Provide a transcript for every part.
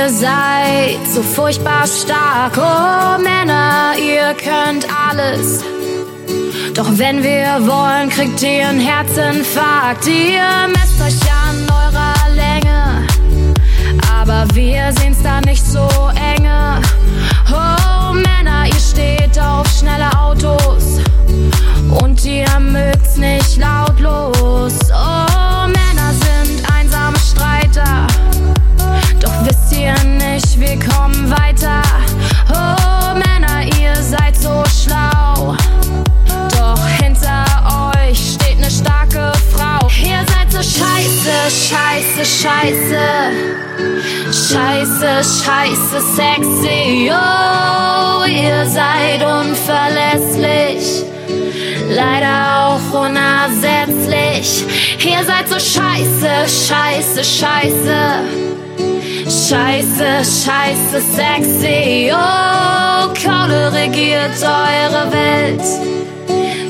ihr seid so furchtbar stark. Oh Männer, ihr könnt alles. Doch wenn wir wollen, kriegt ihr einen Herzinfarkt. Ihr messt euch an eurer Länge, aber wir sehen's da nicht so enge. Oh Männer, ihr steht auf schnelle Autos und ihr mögt's nicht lautlos. Scheiße, scheiße, scheiße. Scheiße, sexy. Oh, ihr seid unverlässlich. Leider auch unersetzlich. Ihr seid so scheiße, scheiße, scheiße. Scheiße, scheiße, sexy. Oh, Kohle regiert eure Welt.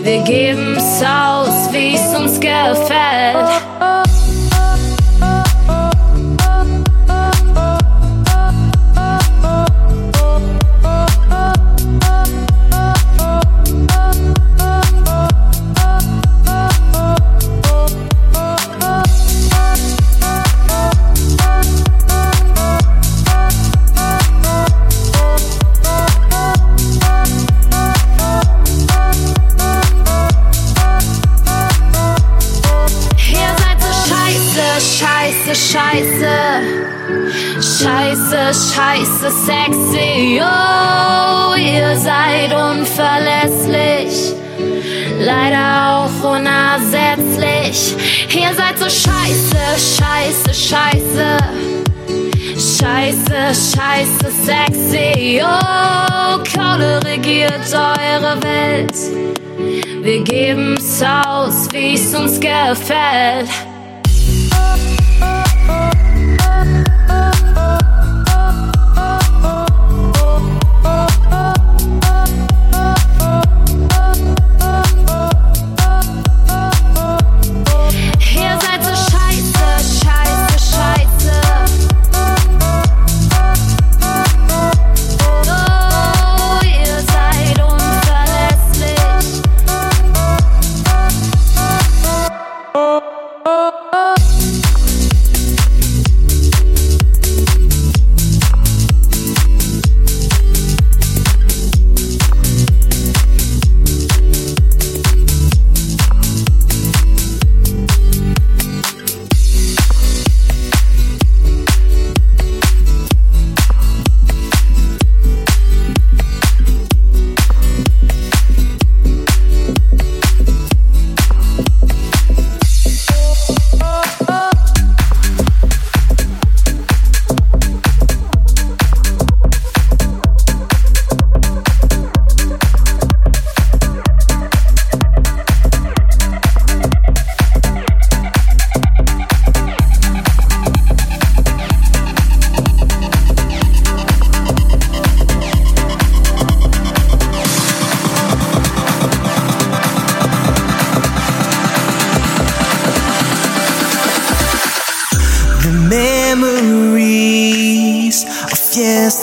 Wir geben's aus, wie's uns gefällt. Scheiße, sexy. Oh, ihr seid unverlässlich. Leider auch unersetzlich. Ihr seid so scheiße, scheiße, scheiße. Scheiße, scheiße, sexy. Oh, Kohle regiert eure Welt. Wir geben's aus, wie's uns gefällt.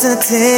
Yesterday still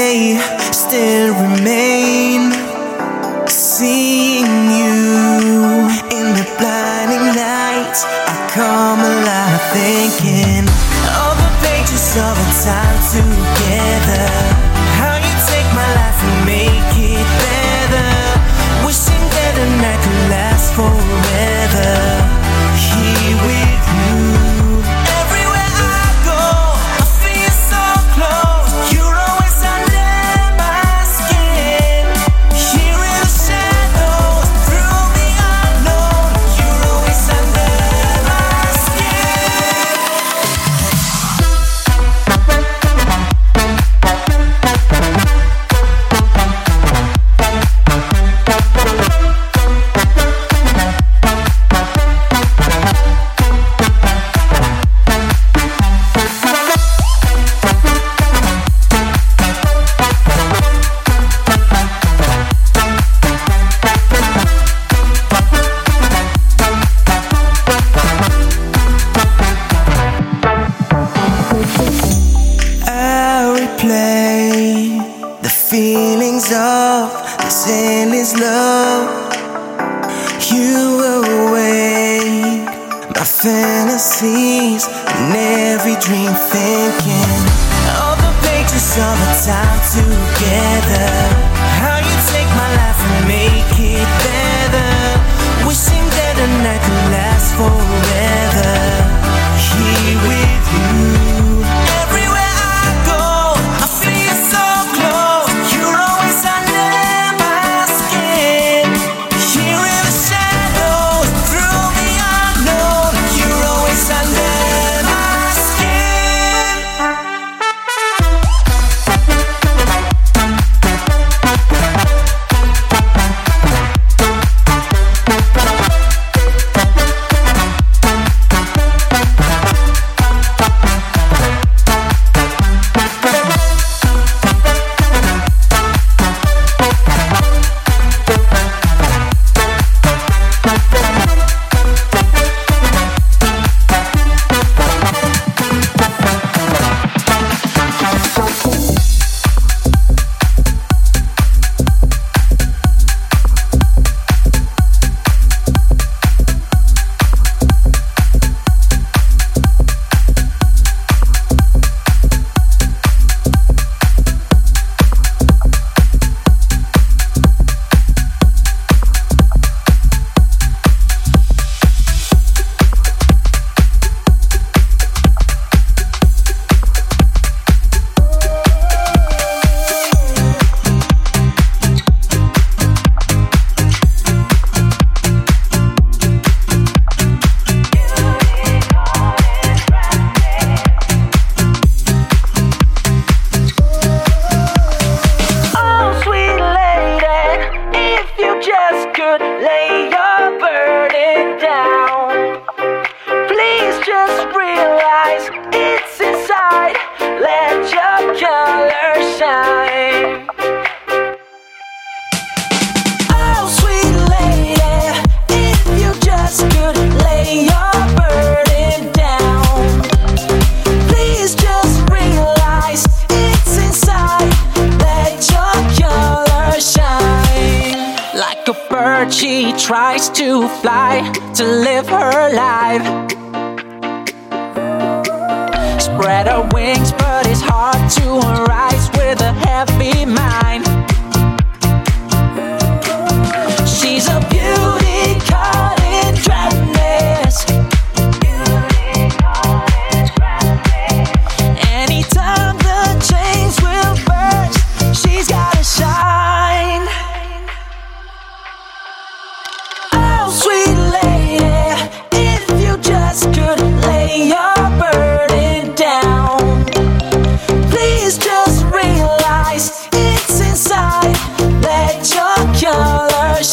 to fly to live her life.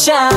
샤.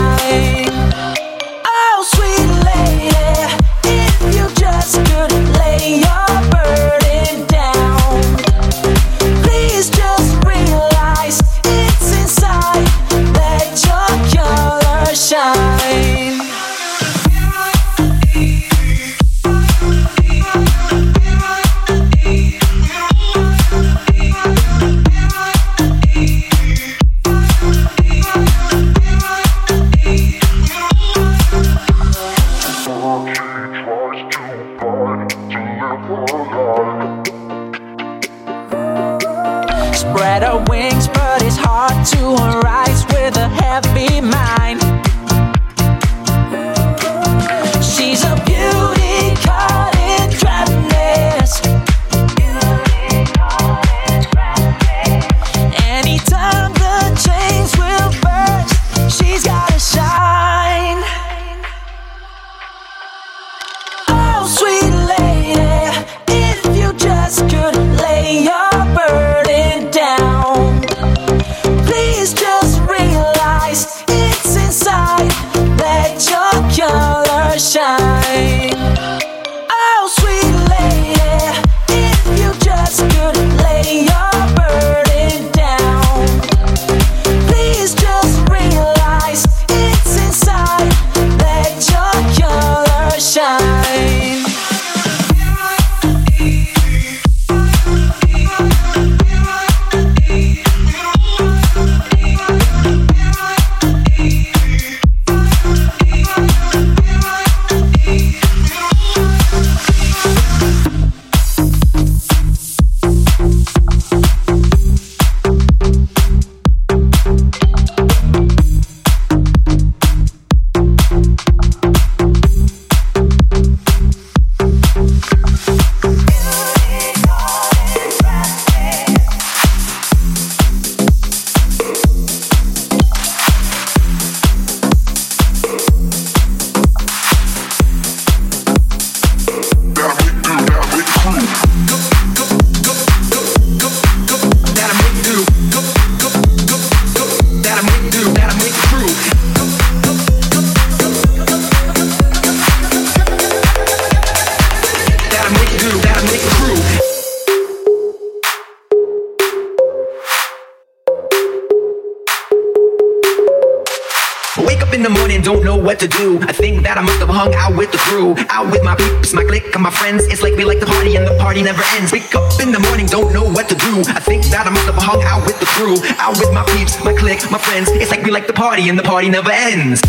Friends. It's like we like the party and the party never ends. Wake up in the morning, don't know what to do. I think that I must have hung out with the crew. Out with my peeps, my clique, my friends. It's like we like the party and the party never ends.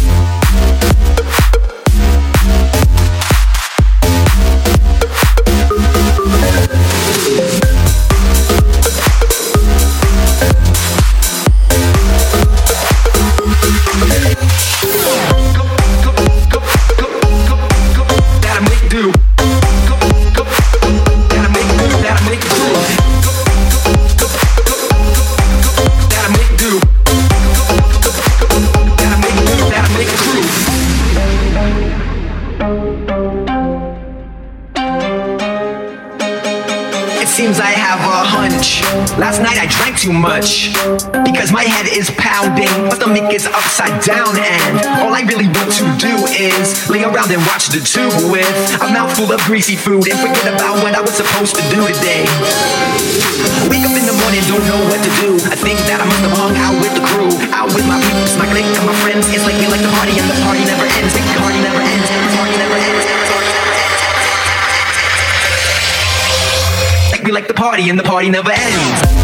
Last night I drank too much because my head is pounding. My stomach is upside down, and all I really want to do is lay around and watch the tube with a mouthful of greasy food and forget about what I was supposed to do today. Wake up in the morning, don't know what to do. I think that I must have hung out with the crew, out with my peeps, my clique, and my friends. It's like we like the party, and the party never ends. The party never ends. The party never ends. Party and the party never ends.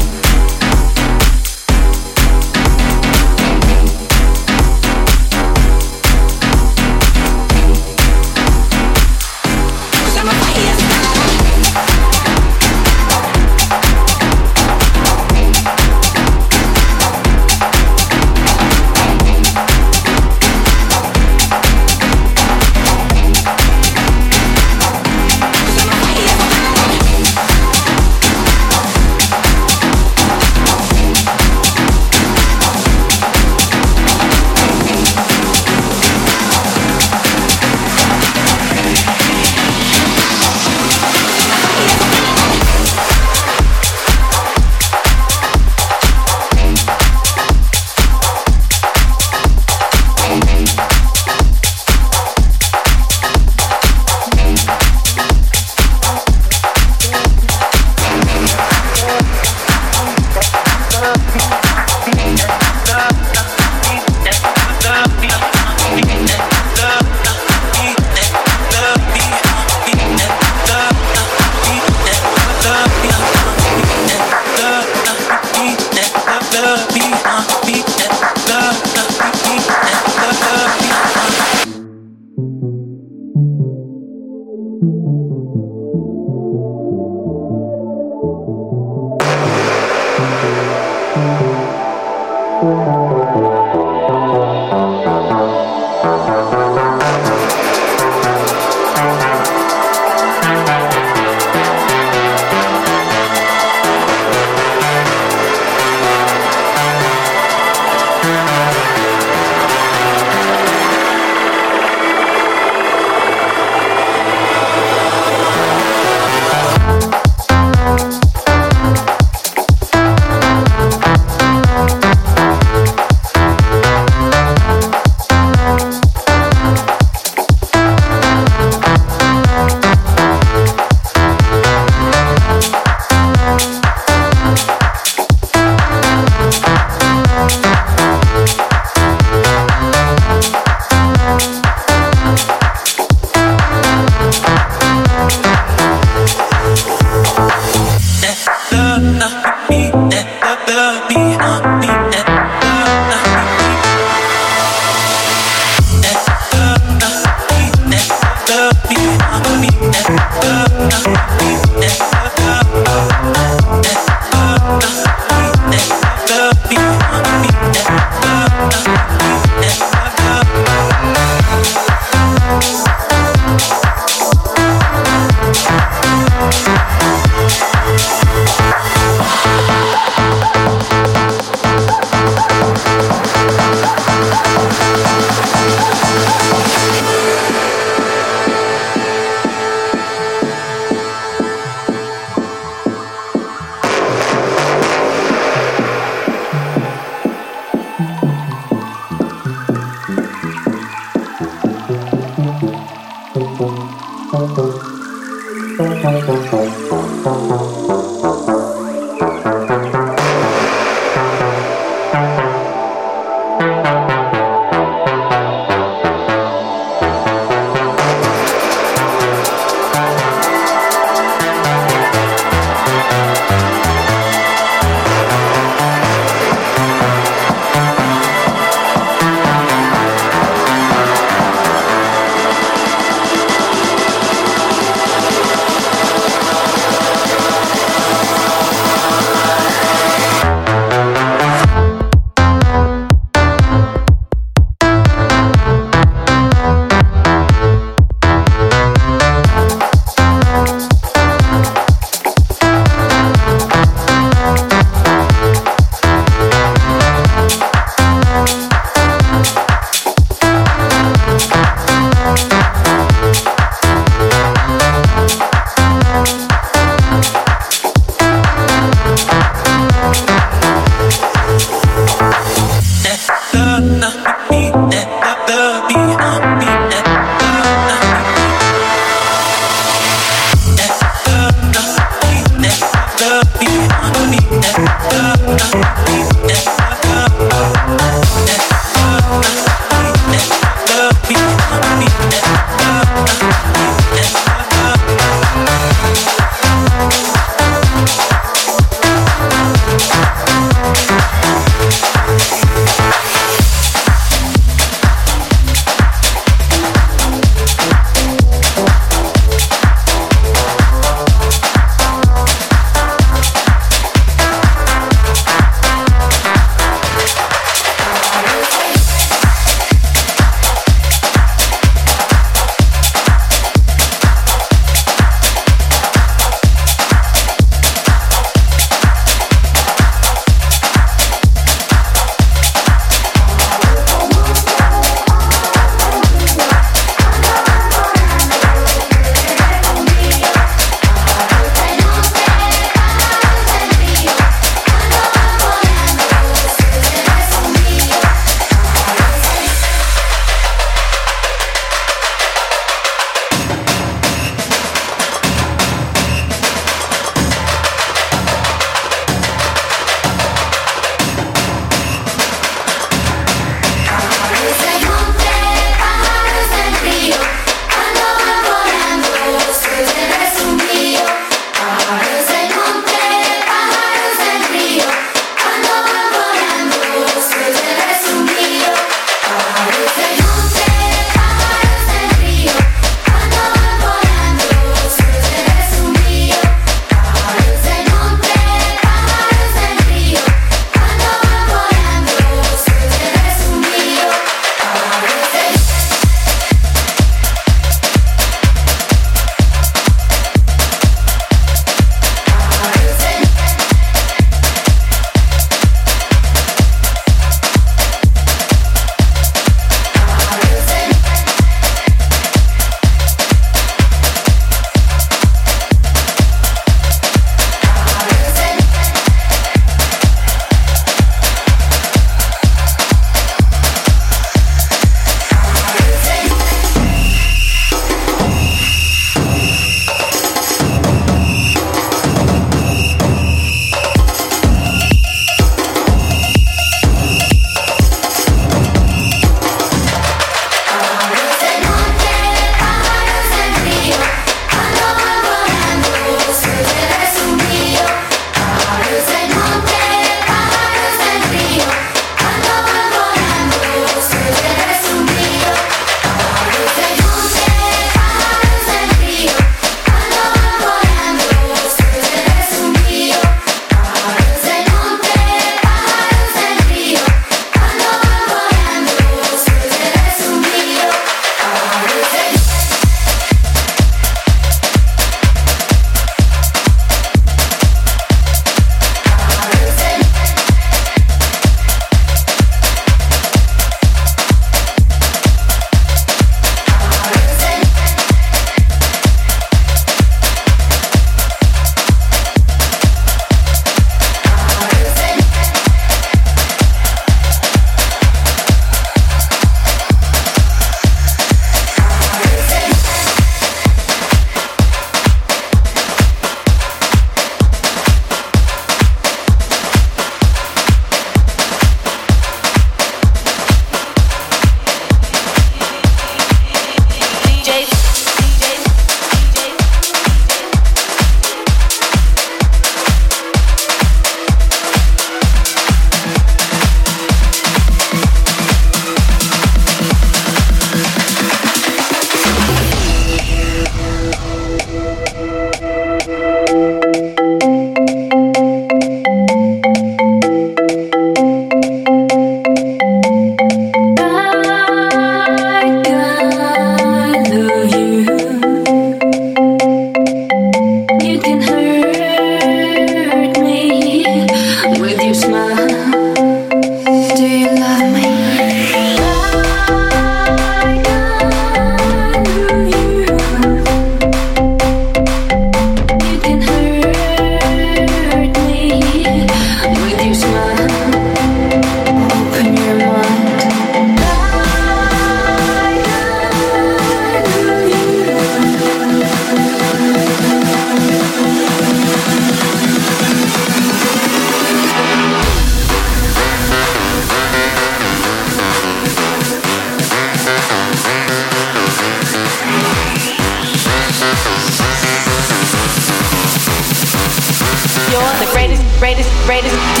Greatest,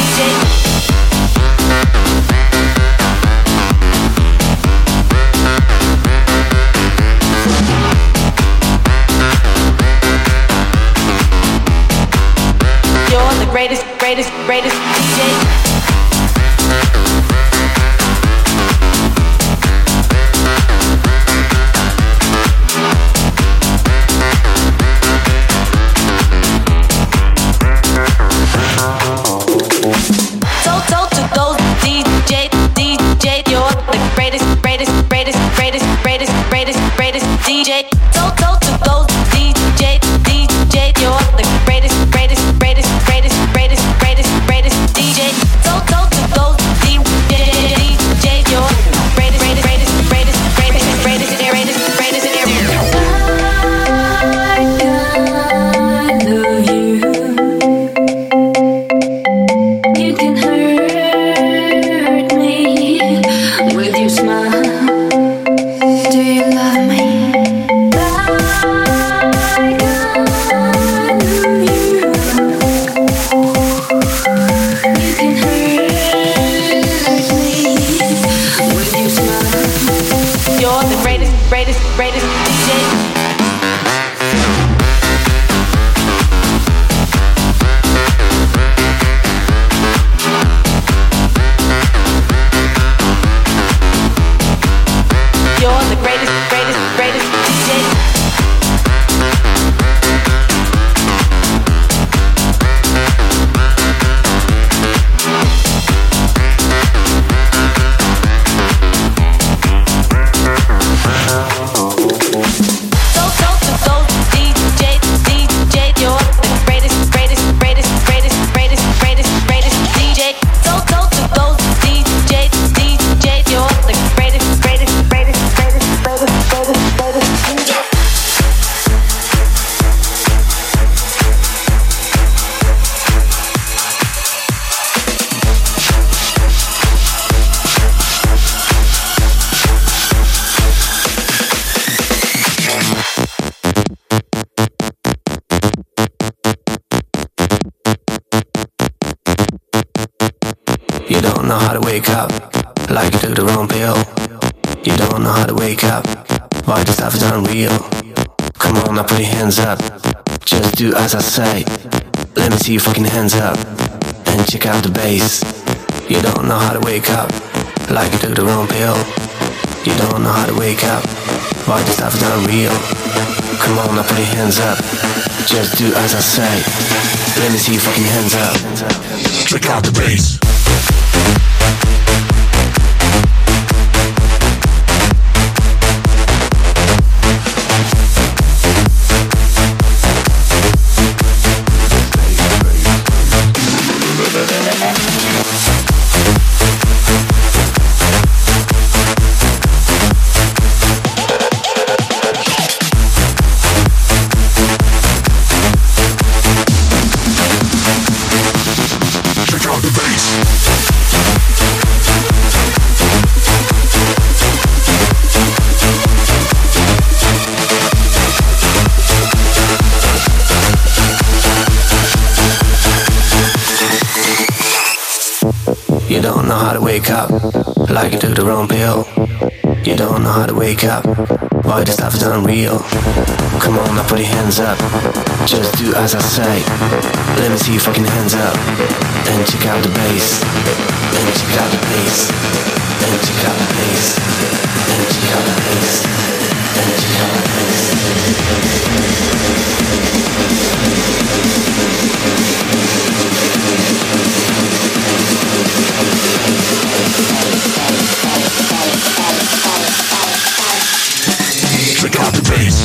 as I say. Let me see your fucking hands up, and check out the bass. You don't know how to wake up, like you took the wrong pill. You don't know how to wake up, why this stuff is not real. Come on, now put your hands up, just do as I say. Let me see your fucking hands up. Check out the bass. You don't know how to wake up, like you took the wrong pill. You don't know how to wake up, why this stuff is unreal. Come on, now put your hands up, just do as I say. Let me see your fucking hands up, and check out the bass, and check out the bass, and check out the bass, and check out the bass, and check out the bass. Check out the bass.